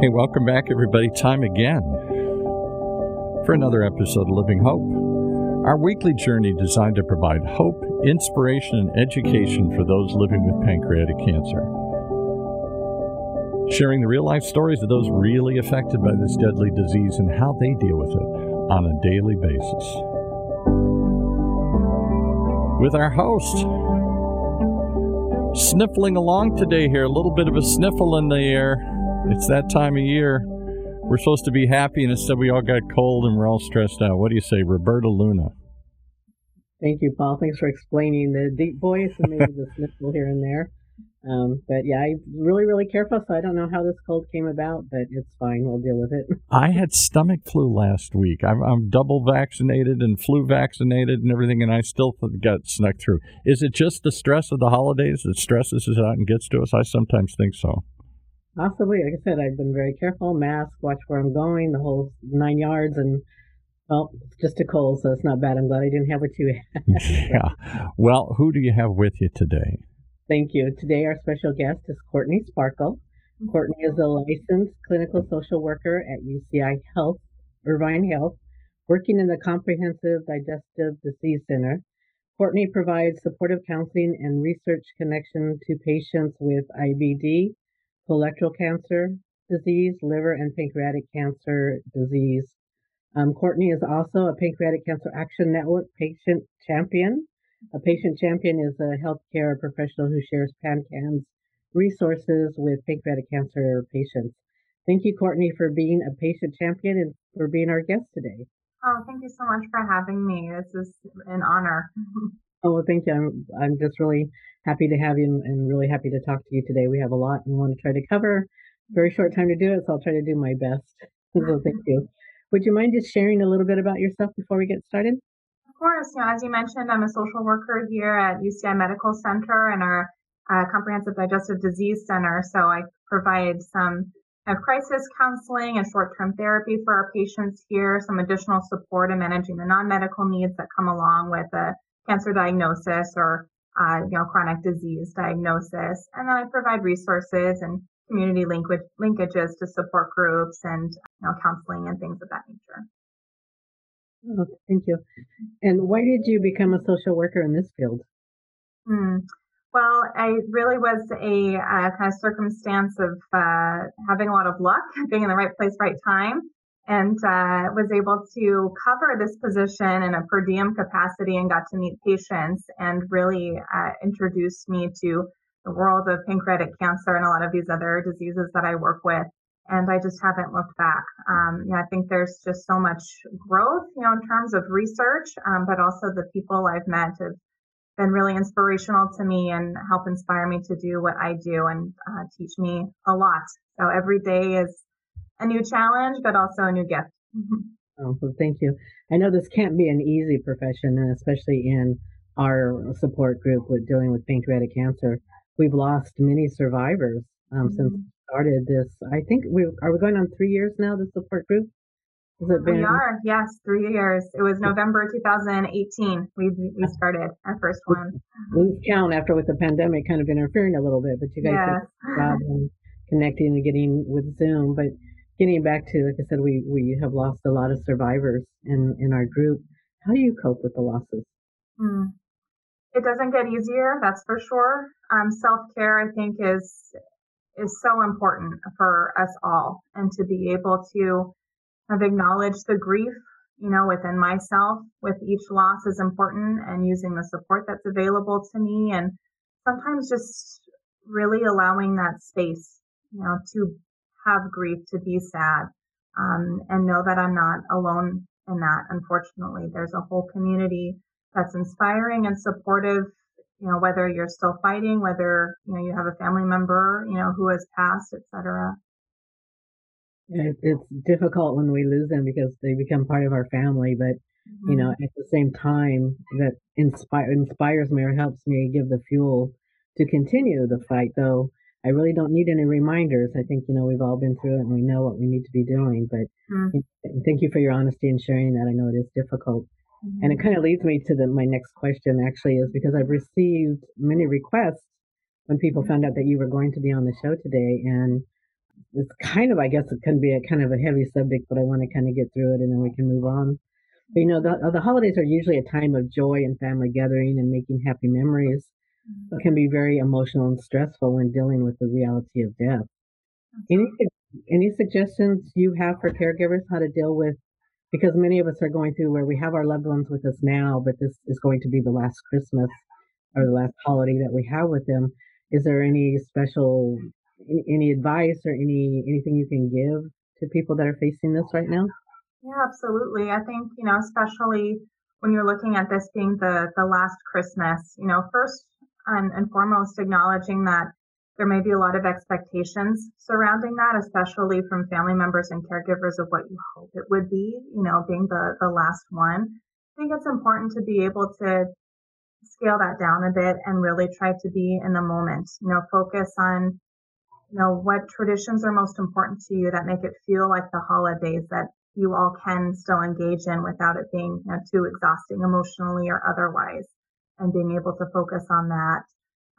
Hey, welcome back, everybody. Time again for another episode of Living Hope, our weekly journey designed to provide hope, inspiration, and education for those living with pancreatic cancer. Sharing the real life stories of those really affected by this deadly disease and how they deal with it on a daily basis. With our host, sniffling along today here, a little bit of a sniffle in the air. It's that time of year. We're supposed to be happy, and instead we all got cold and we're all stressed out. What do you say, Roberta Luna? Thank you, Paul. Thanks for explaining the deep voice and maybe the sniffle here and there. Um, but yeah, I'm really, really careful, so I don't know how this cold came about, but it's fine. We'll deal with it. I had stomach flu last week. I'm, I'm double vaccinated and flu vaccinated and everything, and I still got snuck through. Is it just the stress of the holidays that stresses us out and gets to us? I sometimes think so. Possibly. Like I said, I've been very careful. Mask, watch where I'm going, the whole nine yards, and well, it's just a cold, so it's not bad. I'm glad I didn't have what you had. yeah. Well, who do you have with you today? Thank you. Today, our special guest is Courtney Sparkle. Mm-hmm. Courtney is a licensed clinical social worker at UCI Health, Irvine Health, working in the Comprehensive Digestive Disease Center. Courtney provides supportive counseling and research connection to patients with IBD, colorectal cancer disease, liver and pancreatic cancer disease. Um, Courtney is also a Pancreatic Cancer Action Network patient champion. A patient champion is a healthcare professional who shares PanCan's resources with pancreatic cancer patients. Thank you, Courtney, for being a patient champion and for being our guest today. Oh, thank you so much for having me. This is an honor. oh, well, thank you. I'm, I'm just really happy to have you and really happy to talk to you today. We have a lot and want to try to cover. Very short time to do it, so I'll try to do my best. so thank you. Would you mind just sharing a little bit about yourself before we get started? Of course. You know, as you mentioned, I'm a social worker here at UCI Medical Center and our uh, Comprehensive Digestive Disease Center. So I provide some of crisis counseling and short-term therapy for our patients here, some additional support in managing the non-medical needs that come along with a cancer diagnosis or uh, you know chronic disease diagnosis, and then I provide resources and community linkage, linkages to support groups and you know counseling and things of that nature. Oh, thank you. And why did you become a social worker in this field? Hmm. Well, I really was a uh, kind of circumstance of uh, having a lot of luck, being in the right place, right time, and uh, was able to cover this position in a per diem capacity and got to meet patients and really uh, introduced me to the world of pancreatic cancer and a lot of these other diseases that I work with. And I just haven't looked back. Um, you know, I think there's just so much growth, you know, in terms of research, um, but also the people I've met have been really inspirational to me and help inspire me to do what I do and uh, teach me a lot. So every day is a new challenge, but also a new gift. oh, well, thank you. I know this can't be an easy profession, and especially in our support group with dealing with pancreatic cancer, we've lost many survivors um, mm-hmm. since started this. I think we are we going on three years now. The support group. Has it been? We are, yes, three years. It was November 2018. We we started our first one. Lose count after with the pandemic kind of interfering a little bit, but you guys yes. did job connecting and getting with Zoom. But getting back to, like I said, we we have lost a lot of survivors in in our group. How do you cope with the losses? Mm. It doesn't get easier, that's for sure. Um, Self care, I think, is is so important for us all, and to be able to have acknowledged the grief, you know, within myself with each loss is important and using the support that's available to me and sometimes just really allowing that space, you know, to have grief, to be sad, um, and know that I'm not alone in that. Unfortunately, there's a whole community that's inspiring and supportive. You know, whether you're still fighting, whether you know you have a family member, you know, who has passed, etc. It's difficult when we lose them because they become part of our family, but mm-hmm. you know, mm-hmm. at the same time, that inspire inspires me or helps me give the fuel to continue the fight. Though I really don't need any reminders. I think you know we've all been through it and we know what we need to be doing. But mm-hmm. thank you for your honesty and sharing that. I know it is difficult. Mm-hmm. And it kind of leads me to the, my next question actually is because I've received many requests when people found out that you were going to be on the show today and it's kind of, I guess, it can be a kind of a heavy subject, but I want to kind of get through it and then we can move on. But, you know, the, the holidays are usually a time of joy and family gathering and making happy memories, but can be very emotional and stressful when dealing with the reality of death. Any any suggestions you have for caregivers how to deal with because many of us are going through where we have our loved ones with us now, but this is going to be the last Christmas or the last holiday that we have with them. Is there any special any, any advice or any anything you can give to people that are facing this right now? Yeah, absolutely. I think, you know, especially when you're looking at this being the the last Christmas, you know, first and, and foremost acknowledging that there may be a lot of expectations surrounding that, especially from family members and caregivers of what you hope it would be, you know, being the, the last one. I think it's important to be able to scale that down a bit and really try to be in the moment, you know, focus on, you know, what traditions are most important to you that make it feel like the holidays that you all can still engage in without it being you know, too exhausting emotionally or otherwise and being able to focus on that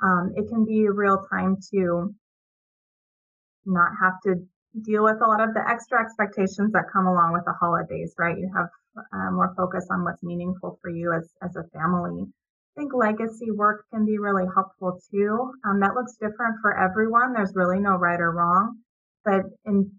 um, it can be a real time to not have to deal with a lot of the extra expectations that come along with the holidays, right? You have uh, more focus on what's meaningful for you as, as a family. I think legacy work can be really helpful too. Um, that looks different for everyone. There's really no right or wrong, but in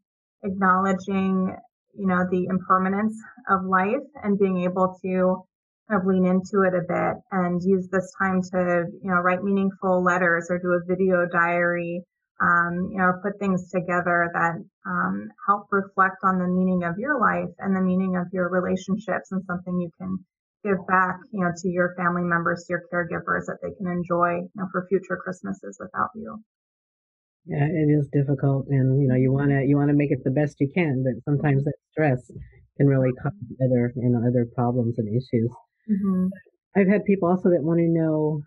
acknowledging, you know, the impermanence of life and being able to of lean into it a bit and use this time to, you know, write meaningful letters or do a video diary, um, you know, put things together that um, help reflect on the meaning of your life and the meaning of your relationships and something you can give back, you know, to your family members, to your caregivers that they can enjoy, you know, for future Christmases without you. Yeah, it is difficult, and you know, you wanna you wanna make it the best you can, but sometimes that stress can really cause other you know other problems and issues. Mm-hmm. I've had people also that want to know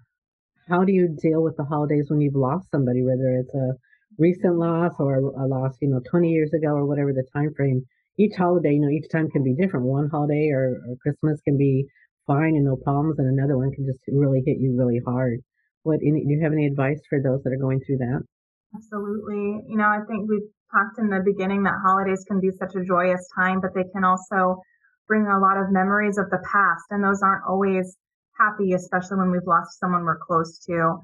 how do you deal with the holidays when you've lost somebody, whether it's a recent loss or a loss, you know, 20 years ago or whatever the time frame. Each holiday, you know, each time can be different. One holiday or, or Christmas can be fine and no problems, and another one can just really hit you really hard. What any, do you have any advice for those that are going through that? Absolutely. You know, I think we talked in the beginning that holidays can be such a joyous time, but they can also bring a lot of memories of the past, and those aren't always happy, especially when we've lost someone we're close to.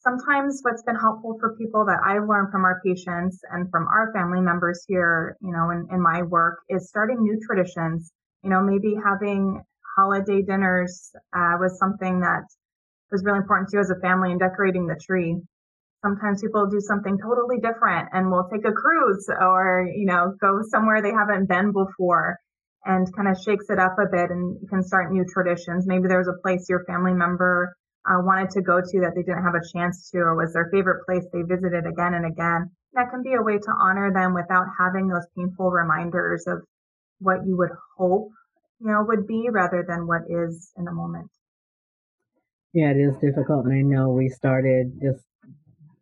Sometimes what's been helpful for people that I've learned from our patients and from our family members here, you know, in, in my work is starting new traditions. You know, maybe having holiday dinners uh, was something that was really important to you as a family and decorating the tree. Sometimes people do something totally different and will take a cruise or, you know, go somewhere they haven't been before and kind of shakes it up a bit and you can start new traditions. Maybe there was a place your family member uh, wanted to go to that they didn't have a chance to, or was their favorite place they visited again and again. That can be a way to honor them without having those painful reminders of what you would hope, you know, would be rather than what is in the moment. Yeah, it is difficult. And I know we started just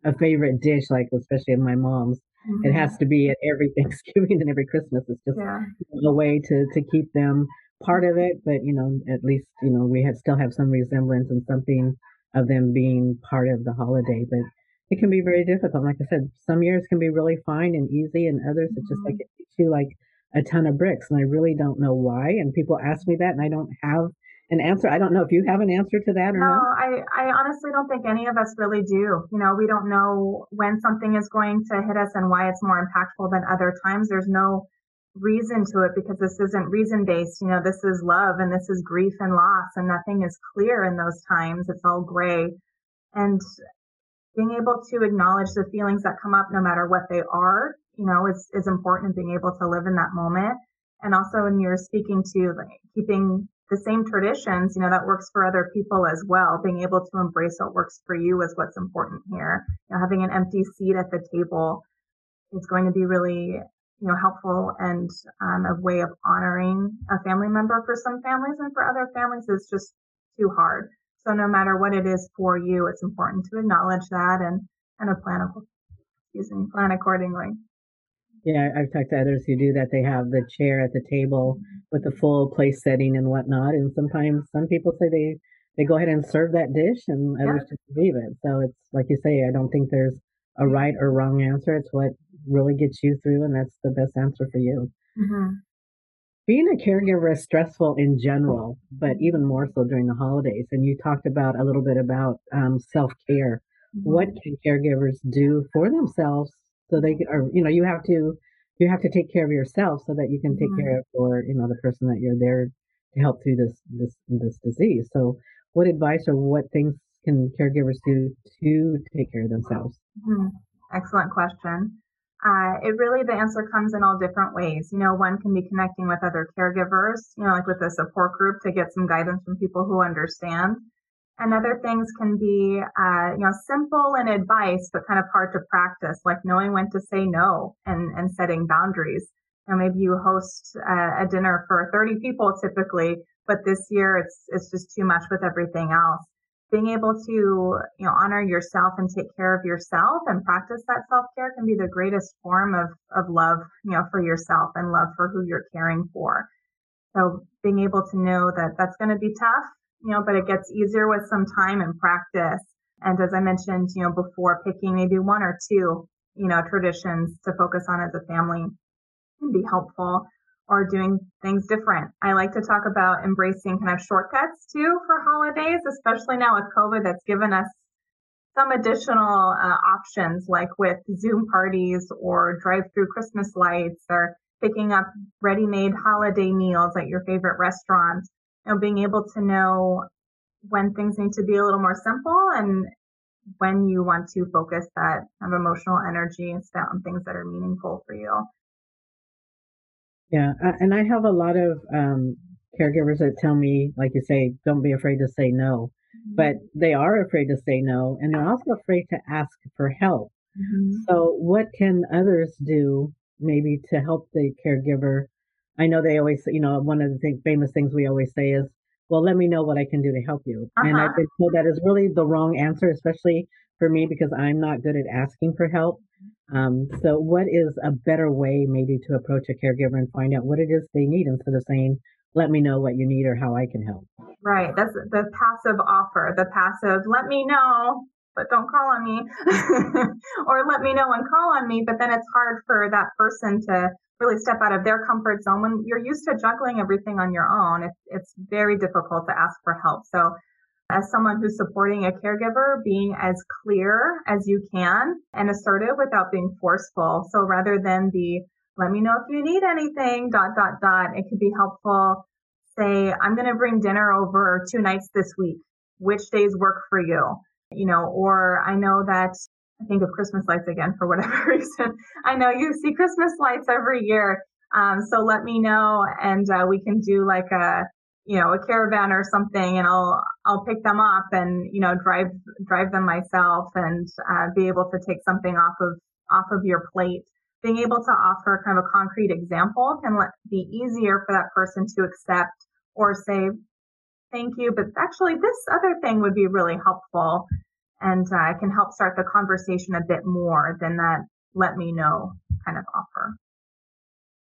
a favorite dish, like especially my mom's, Mm-hmm. It has to be at every Thanksgiving and every Christmas. It's just yeah. a way to, to keep them part of it, but you know, at least, you know, we have, still have some resemblance and something of them being part of the holiday, but it can be very difficult. Like I said, some years can be really fine and easy and others mm-hmm. it's just like mm-hmm. it takes you like a ton of bricks and I really don't know why. And people ask me that and I don't have an answer. I don't know if you have an answer to that or no, not. I, I honestly don't think any of us really do. You know, we don't know when something is going to hit us and why it's more impactful than other times. There's no reason to it because this isn't reason based. You know, this is love and this is grief and loss and nothing is clear in those times. It's all gray. And being able to acknowledge the feelings that come up no matter what they are, you know, is, is important in being able to live in that moment. And also when you're speaking to like keeping the same traditions, you know, that works for other people as well. Being able to embrace what works for you is what's important here. You know, having an empty seat at the table is going to be really, you know, helpful and um, a way of honoring a family member for some families and for other families is just too hard. So no matter what it is for you, it's important to acknowledge that and kind of plan, excuse me, plan accordingly. Yeah, I've talked to others who do that. They have the chair at the table with the full place setting and whatnot. And sometimes some people say they, they go ahead and serve that dish and others just leave it. So it's like you say, I don't think there's a right or wrong answer. It's what really gets you through, and that's the best answer for you. Mm-hmm. Being a caregiver is stressful in general, but even more so during the holidays. And you talked about a little bit about um, self care. Mm-hmm. What can caregivers do for themselves so they are, you know, you have to you have to take care of yourself so that you can take mm-hmm. care of for you know the person that you're there to help through this this this disease. So, what advice or what things can caregivers do to take care of themselves? Mm-hmm. Excellent question. Uh, it really the answer comes in all different ways. You know, one can be connecting with other caregivers, you know, like with a support group to get some guidance from people who understand. And other things can be, uh, you know, simple in advice, but kind of hard to practice, like knowing when to say no and, and setting boundaries. You know, maybe you host a, a dinner for 30 people typically, but this year it's, it's just too much with everything else being able to you know honor yourself and take care of yourself and practice that self-care can be the greatest form of of love you know for yourself and love for who you're caring for so being able to know that that's going to be tough you know but it gets easier with some time and practice and as i mentioned you know before picking maybe one or two you know traditions to focus on as a family can be helpful or doing things different. I like to talk about embracing kind of shortcuts too for holidays, especially now with COVID that's given us some additional uh, options like with Zoom parties or drive through Christmas lights or picking up ready made holiday meals at your favorite restaurant. You know, being able to know when things need to be a little more simple and when you want to focus that kind of emotional energy instead on things that are meaningful for you. Yeah, and I have a lot of um, caregivers that tell me, like you say, don't be afraid to say no. Mm-hmm. But they are afraid to say no, and they're also afraid to ask for help. Mm-hmm. So, what can others do maybe to help the caregiver? I know they always, you know, one of the thing, famous things we always say is, well, let me know what I can do to help you. Uh-huh. And I've uh-huh. been told that is really the wrong answer, especially for me because I'm not good at asking for help. Um, so, what is a better way maybe to approach a caregiver and find out what it is they need instead of saying, let me know what you need or how I can help? Right. That's the passive offer, the passive, let me know, but don't call on me, or let me know and call on me. But then it's hard for that person to really step out of their comfort zone when you're used to juggling everything on your own. It's, it's very difficult to ask for help. So as someone who's supporting a caregiver, being as clear as you can and assertive without being forceful. So rather than the let me know if you need anything, dot, dot, dot, it could be helpful. Say, I'm going to bring dinner over two nights this week. Which days work for you? You know, or I know that I think of Christmas lights again for whatever reason. I know you see Christmas lights every year. Um, so let me know and uh, we can do like a you know, a caravan or something and I'll, I'll pick them up and, you know, drive, drive them myself and, uh, be able to take something off of, off of your plate. Being able to offer kind of a concrete example can let, be easier for that person to accept or say, thank you, but actually this other thing would be really helpful and uh, can help start the conversation a bit more than that let me know kind of offer.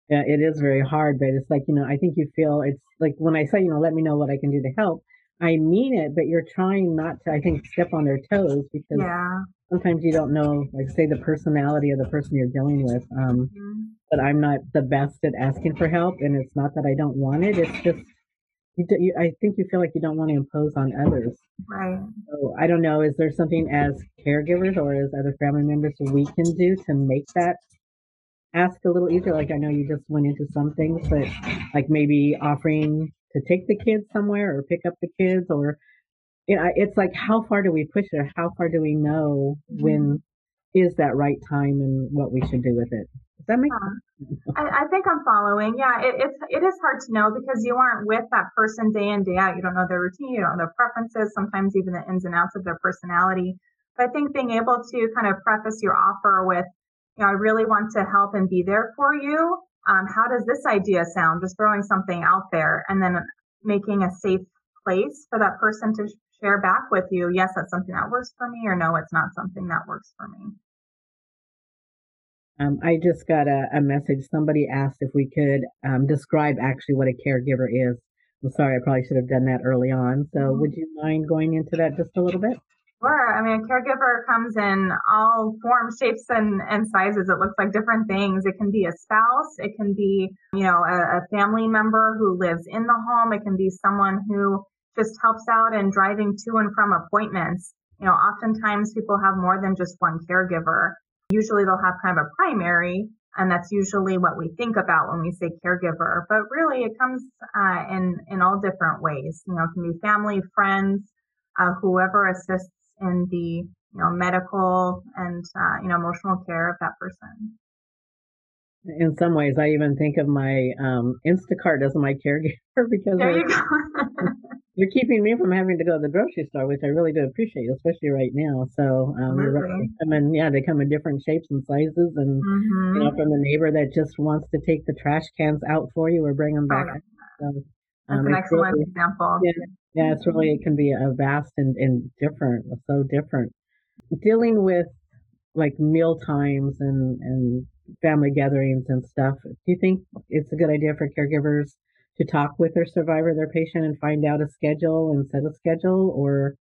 Yeah, it is very hard, but it's like, you know, I think you feel it's like when I say, you know, let me know what I can do to help, I mean it, but you're trying not to, I think, step on their toes because yeah. sometimes you don't know, like, say, the personality of the person you're dealing with. Um, mm-hmm. But I'm not the best at asking for help, and it's not that I don't want it. It's just, you, you, I think you feel like you don't want to impose on others. Right. So I don't know. Is there something as caregivers or as other family members we can do to make that ask a little easier? Like I know you just went into some things, but like maybe offering to take the kids somewhere or pick up the kids or you know, it's like how far do we push it? How far do we know mm-hmm. when is that right time and what we should do with it? That make sense? I, I, think I'm following. Yeah, it, it's it is hard to know because you aren't with that person day in day out. You don't know their routine, you don't know their preferences, sometimes even the ins and outs of their personality. But I think being able to kind of preface your offer with you know, I really want to help and be there for you. Um, how does this idea sound? Just throwing something out there and then making a safe place for that person to share back with you. Yes, that's something that works for me, or no, it's not something that works for me. Um, I just got a, a, message. Somebody asked if we could um, describe actually what a caregiver is. I'm sorry, I probably should have done that early on. So, mm-hmm. would you mind going into that just a little bit? Sure. I mean, a caregiver comes in all forms, shapes, and, and sizes. It looks like different things. It can be a spouse. It can be, you know, a, a family member who lives in the home. It can be someone who just helps out in driving to and from appointments. You know, oftentimes people have more than just one caregiver. Usually they'll have kind of a primary, and that's usually what we think about when we say caregiver. But really, it comes uh, in in all different ways. You know, it can be family, friends, uh, whoever assists in the you know medical and uh, you know emotional care of that person. In some ways, I even think of my um, Instacart as my caregiver because there you go. you're keeping me from having to go to the grocery store, which I really do appreciate, especially right now. So um, Absolutely. I mean, yeah, they come in different shapes and sizes, and mm-hmm. you know, from the neighbor that just wants to take the trash cans out for you or bring them back. Oh, so, That's um, an excellent really, example. Yeah, yeah, it's really it can be a vast and, and different, so different. Dealing with like meal times and and family gatherings and stuff. Do you think it's a good idea for caregivers to talk with their survivor, their patient, and find out a schedule and set a schedule, or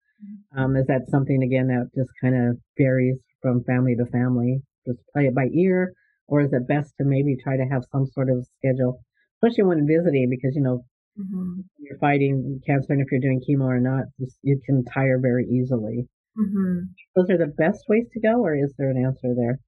um, is that something again that just kind of varies from family to family? Just play it by ear, or is it best to maybe try to have some sort of schedule, especially when visiting, because you know Mm-hmm. You're fighting cancer, and if you're doing chemo or not, you can tire very easily. Mm-hmm. Those are the best ways to go, or is there an answer there?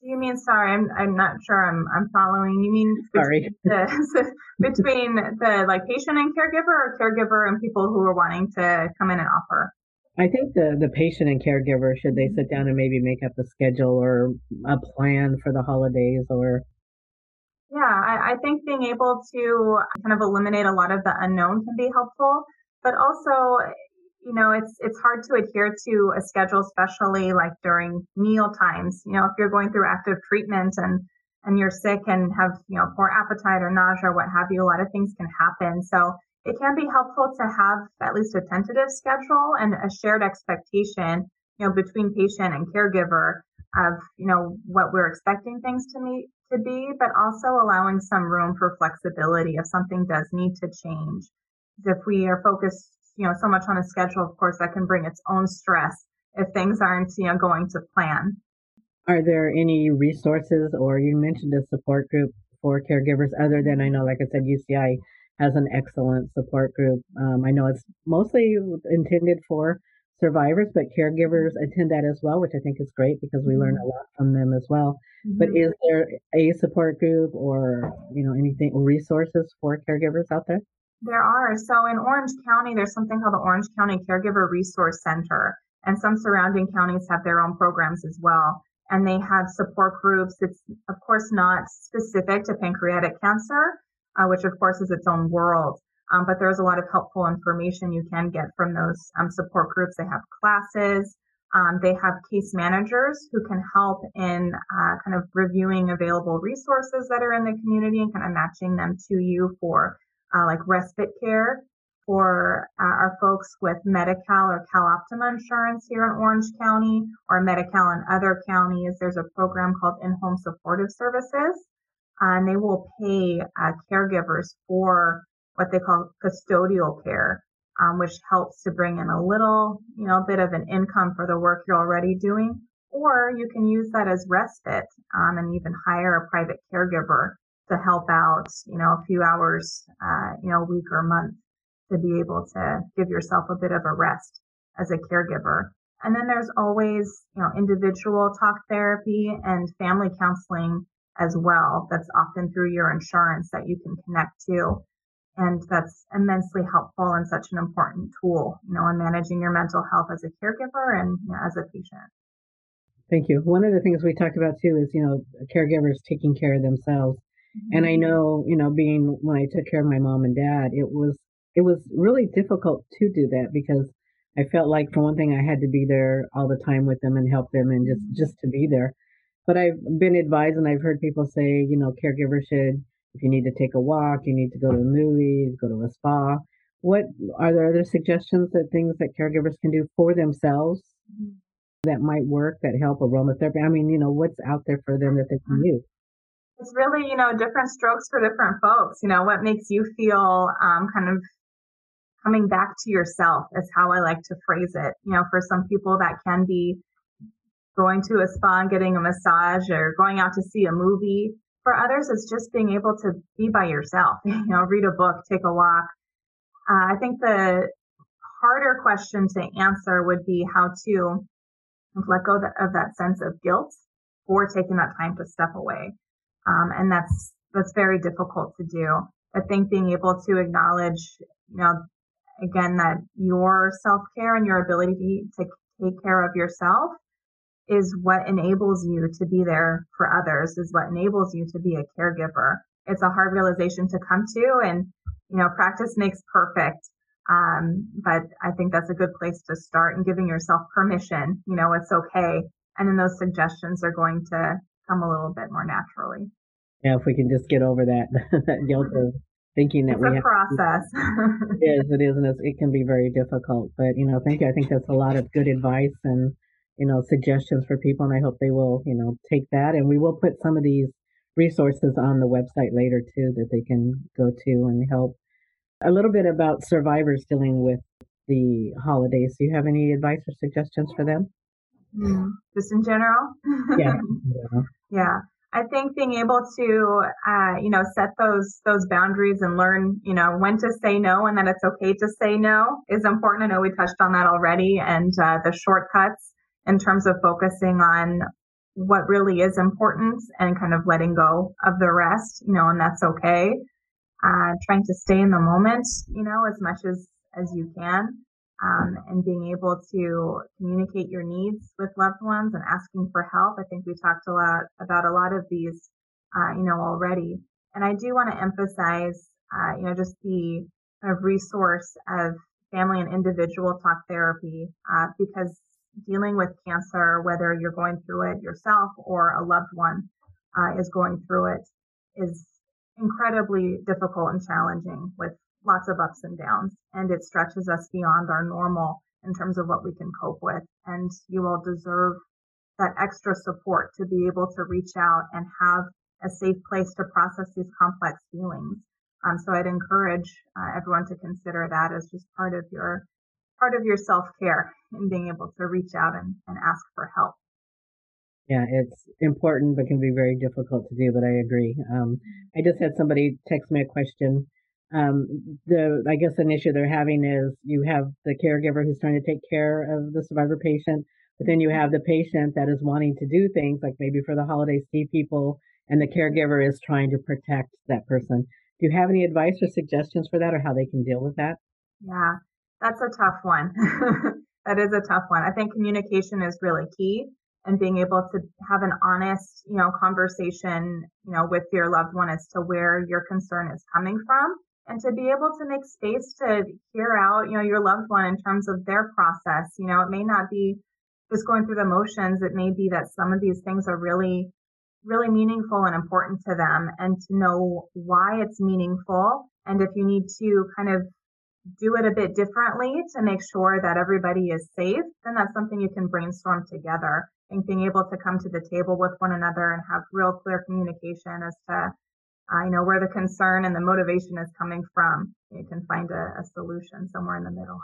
Do you mean sorry? I'm I'm not sure. I'm I'm following. You mean sorry the, between the like patient and caregiver, or caregiver and people who are wanting to come in and offer? I think the the patient and caregiver should they sit down and maybe make up a schedule or a plan for the holidays or yeah, I, I think being able to kind of eliminate a lot of the unknown can be helpful, but also, you know, it's it's hard to adhere to a schedule, especially like during meal times. You know, if you're going through active treatment and and you're sick and have you know poor appetite or nausea or what have you, a lot of things can happen. So it can be helpful to have at least a tentative schedule and a shared expectation, you know, between patient and caregiver of you know what we're expecting things to meet to be, but also allowing some room for flexibility if something does need to change. If we are focused, you know, so much on a schedule, of course, that can bring its own stress if things aren't, you know, going to plan. Are there any resources, or you mentioned a support group for caregivers other than I know, like I said, UCI has an excellent support group. Um, I know it's mostly intended for survivors, but caregivers attend that as well, which I think is great because we learn a lot from them as well. Mm-hmm. But is there a support group or you know anything resources for caregivers out there? There are. So in Orange County, there's something called the Orange County Caregiver Resource Center, and some surrounding counties have their own programs as well. And they have support groups. It's of course not specific to pancreatic cancer, uh, which of course is its own world. Um, but there's a lot of helpful information you can get from those um, support groups. They have classes. Um, they have case managers who can help in uh, kind of reviewing available resources that are in the community and kind of matching them to you for uh, like respite care for uh, our folks with Medi-Cal or CalOptima insurance here in Orange County or Medi-Cal in other counties. There's a program called In-Home Supportive Services, and they will pay uh, caregivers for what they call custodial care, um, which helps to bring in a little, you know, bit of an income for the work you're already doing. Or you can use that as respite um, and even hire a private caregiver to help out, you know, a few hours, uh, you know, a week or a month to be able to give yourself a bit of a rest as a caregiver. And then there's always, you know, individual talk therapy and family counseling as well. That's often through your insurance that you can connect to. And that's immensely helpful and such an important tool, you know, in managing your mental health as a caregiver and you know, as a patient. Thank you. One of the things we talked about too is, you know, caregivers taking care of themselves. Mm-hmm. And I know, you know, being when I took care of my mom and dad, it was it was really difficult to do that because I felt like for one thing I had to be there all the time with them and help them and just just to be there. But I've been advised and I've heard people say, you know, caregivers should if you need to take a walk, you need to go to a movie, go to a spa. What are there other suggestions that things that caregivers can do for themselves mm-hmm. that might work that help aromatherapy? I mean, you know, what's out there for them that they can use? It's really, you know, different strokes for different folks. You know, what makes you feel um, kind of coming back to yourself is how I like to phrase it. You know, for some people that can be going to a spa and getting a massage or going out to see a movie. For others, it's just being able to be by yourself, you know, read a book, take a walk. Uh, I think the harder question to answer would be how to let go of that sense of guilt for taking that time to step away. Um, and that's, that's very difficult to do. I think being able to acknowledge, you know, again, that your self care and your ability to take care of yourself is what enables you to be there for others, is what enables you to be a caregiver. It's a hard realization to come to and, you know, practice makes perfect. Um, but I think that's a good place to start and giving yourself permission. You know, it's okay. And then those suggestions are going to come a little bit more naturally. Yeah, if we can just get over that, that guilt of thinking that it's we a have process. it is, it is, and it can be very difficult. But you know, thank you. I think that's a lot of good advice and you know suggestions for people, and I hope they will you know take that. And we will put some of these resources on the website later too that they can go to and help a little bit about survivors dealing with the holidays. Do you have any advice or suggestions for them? Mm, just in general? Yeah. yeah. I think being able to, uh, you know, set those those boundaries and learn, you know, when to say no and that it's okay to say no is important. I know we touched on that already, and uh, the shortcuts in terms of focusing on what really is important and kind of letting go of the rest, you know, and that's okay uh, trying to stay in the moment, you know, as much as, as you can. Um, and being able to communicate your needs with loved ones and asking for help. I think we talked a lot about a lot of these, uh, you know, already. And I do want to emphasize, uh, you know, just the kind of resource of family and individual talk therapy, uh, because dealing with cancer, whether you're going through it yourself or a loved one uh, is going through it, is incredibly difficult and challenging with lots of ups and downs. And it stretches us beyond our normal in terms of what we can cope with. And you all deserve that extra support to be able to reach out and have a safe place to process these complex feelings. Um, so I'd encourage uh, everyone to consider that as just part of your part of your self care and being able to reach out and, and ask for help. Yeah, it's important, but can be very difficult to do. But I agree. Um, I just had somebody text me a question. Um, the I guess an issue they're having is you have the caregiver who's trying to take care of the survivor patient, but then you have the patient that is wanting to do things like maybe for the holidays see people, and the caregiver is trying to protect that person. Do you have any advice or suggestions for that, or how they can deal with that? Yeah, that's a tough one. that is a tough one. I think communication is really key and being able to have an honest, you know, conversation, you know, with your loved one as to where your concern is coming from and to be able to make space to hear out, you know, your loved one in terms of their process. You know, it may not be just going through the motions. It may be that some of these things are really, really meaningful and important to them and to know why it's meaningful. And if you need to kind of do it a bit differently to make sure that everybody is safe, then that's something you can brainstorm together and being able to come to the table with one another and have real clear communication as to you know where the concern and the motivation is coming from. You can find a, a solution somewhere in the middle.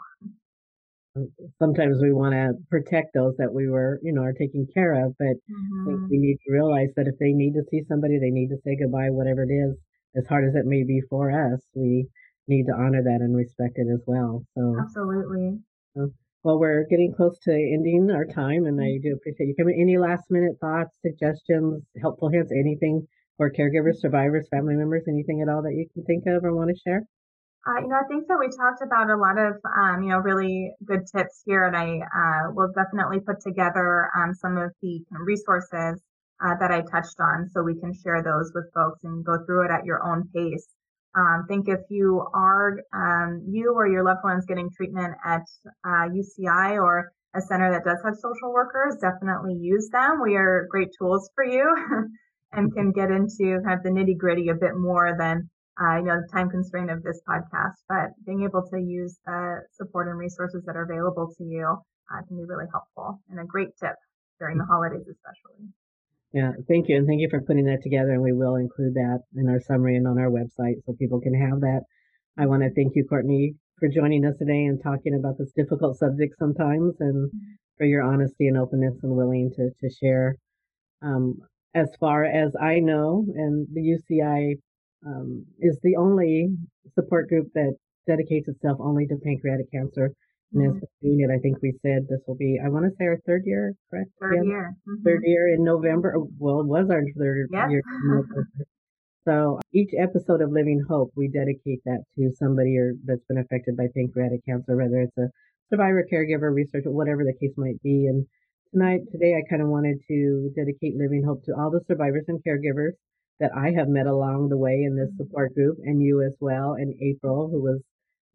Sometimes we want to protect those that we were you know are taking care of but mm-hmm. we need to realize that if they need to see somebody they need to say goodbye whatever it is as hard as it may be for us we need to honor that and respect it as well so. Absolutely. So, well, we're getting close to ending our time, and I do appreciate you. Coming. Any last minute thoughts, suggestions, helpful hints, anything for caregivers, survivors, family members, anything at all that you can think of or want to share? Uh, you know, I think that we talked about a lot of, um, you know, really good tips here, and I uh, will definitely put together um, some of the resources uh, that I touched on so we can share those with folks and go through it at your own pace. Um, think if you are um, you or your loved ones getting treatment at uh, UCI or a center that does have social workers, definitely use them. We are great tools for you and can get into kind of the nitty gritty a bit more than uh, you know the time constraint of this podcast. But being able to use the support and resources that are available to you uh, can be really helpful and a great tip during the holidays, especially. Yeah, thank you. And thank you for putting that together. And we will include that in our summary and on our website so people can have that. I want to thank you, Courtney, for joining us today and talking about this difficult subject sometimes and for your honesty and openness and willing to, to share. Um, as far as I know, and the UCI um, is the only support group that dedicates itself only to pancreatic cancer. And as we're doing it, I think we said this will be, I want to say our third year, correct? Third yeah? year. Mm-hmm. Third year in November. Well, it was our third yes. year in So each episode of Living Hope, we dedicate that to somebody or that's been affected by pancreatic cancer, whether it's a survivor, caregiver, researcher, whatever the case might be. And tonight, today, I kind of wanted to dedicate Living Hope to all the survivors and caregivers that I have met along the way in this mm-hmm. support group, and you as well, and April, who was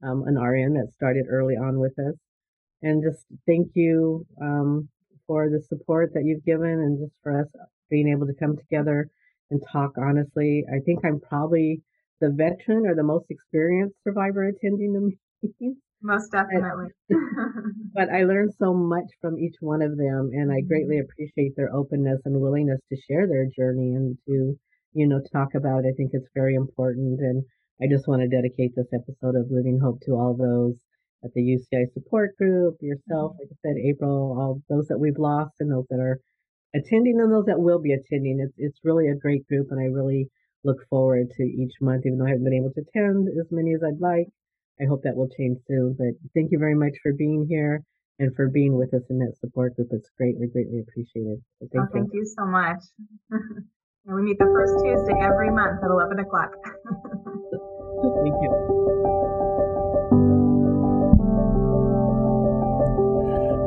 um, an RN that started early on with us. And just thank you um, for the support that you've given, and just for us being able to come together and talk honestly. I think I'm probably the veteran or the most experienced survivor attending the meetings. Most definitely. but I learned so much from each one of them, and I greatly mm-hmm. appreciate their openness and willingness to share their journey and to, you know, talk about it. I think it's very important. And I just want to dedicate this episode of Living Hope to all those at the UCI support group, yourself, mm-hmm. like I said, April, all those that we've lost and those that are attending and those that will be attending. It's it's really a great group, and I really look forward to each month. Even though I haven't been able to attend as many as I'd like, I hope that will change soon. But thank you very much for being here and for being with us in that support group. It's greatly, greatly appreciated. So oh, thank, oh, you. thank you so much. we meet the first Tuesday every month at 11 o'clock. thank you.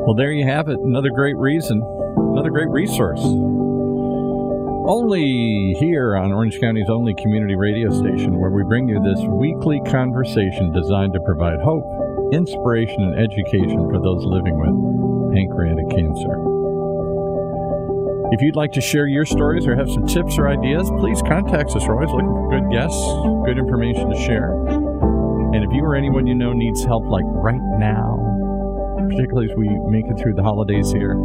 Well, there you have it. Another great reason another great resource. Only here on Orange County's only community radio station, where we bring you this weekly conversation designed to provide hope, inspiration, and education for those living with pancreatic cancer. If you'd like to share your stories or have some tips or ideas, please contact us. We're always looking for good guests, good information to share. And if you or anyone you know needs help, like right now, particularly as we make it through the holidays here,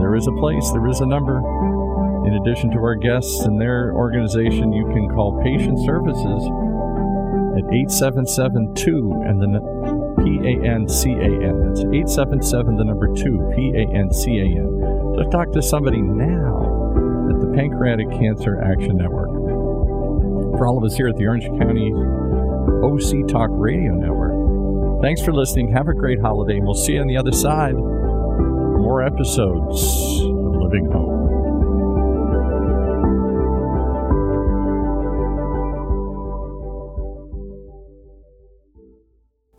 there is a place, there is a number. In addition to our guests and their organization, you can call Patient Services at 8772 and the P A N C A N. That's 877 the number 2 P A N C A N. To talk to somebody now at the Pancreatic Cancer Action Network. For all of us here at the Orange County OC Talk Radio Network, thanks for listening. Have a great holiday, and we'll see you on the other side more episodes of Living Hope.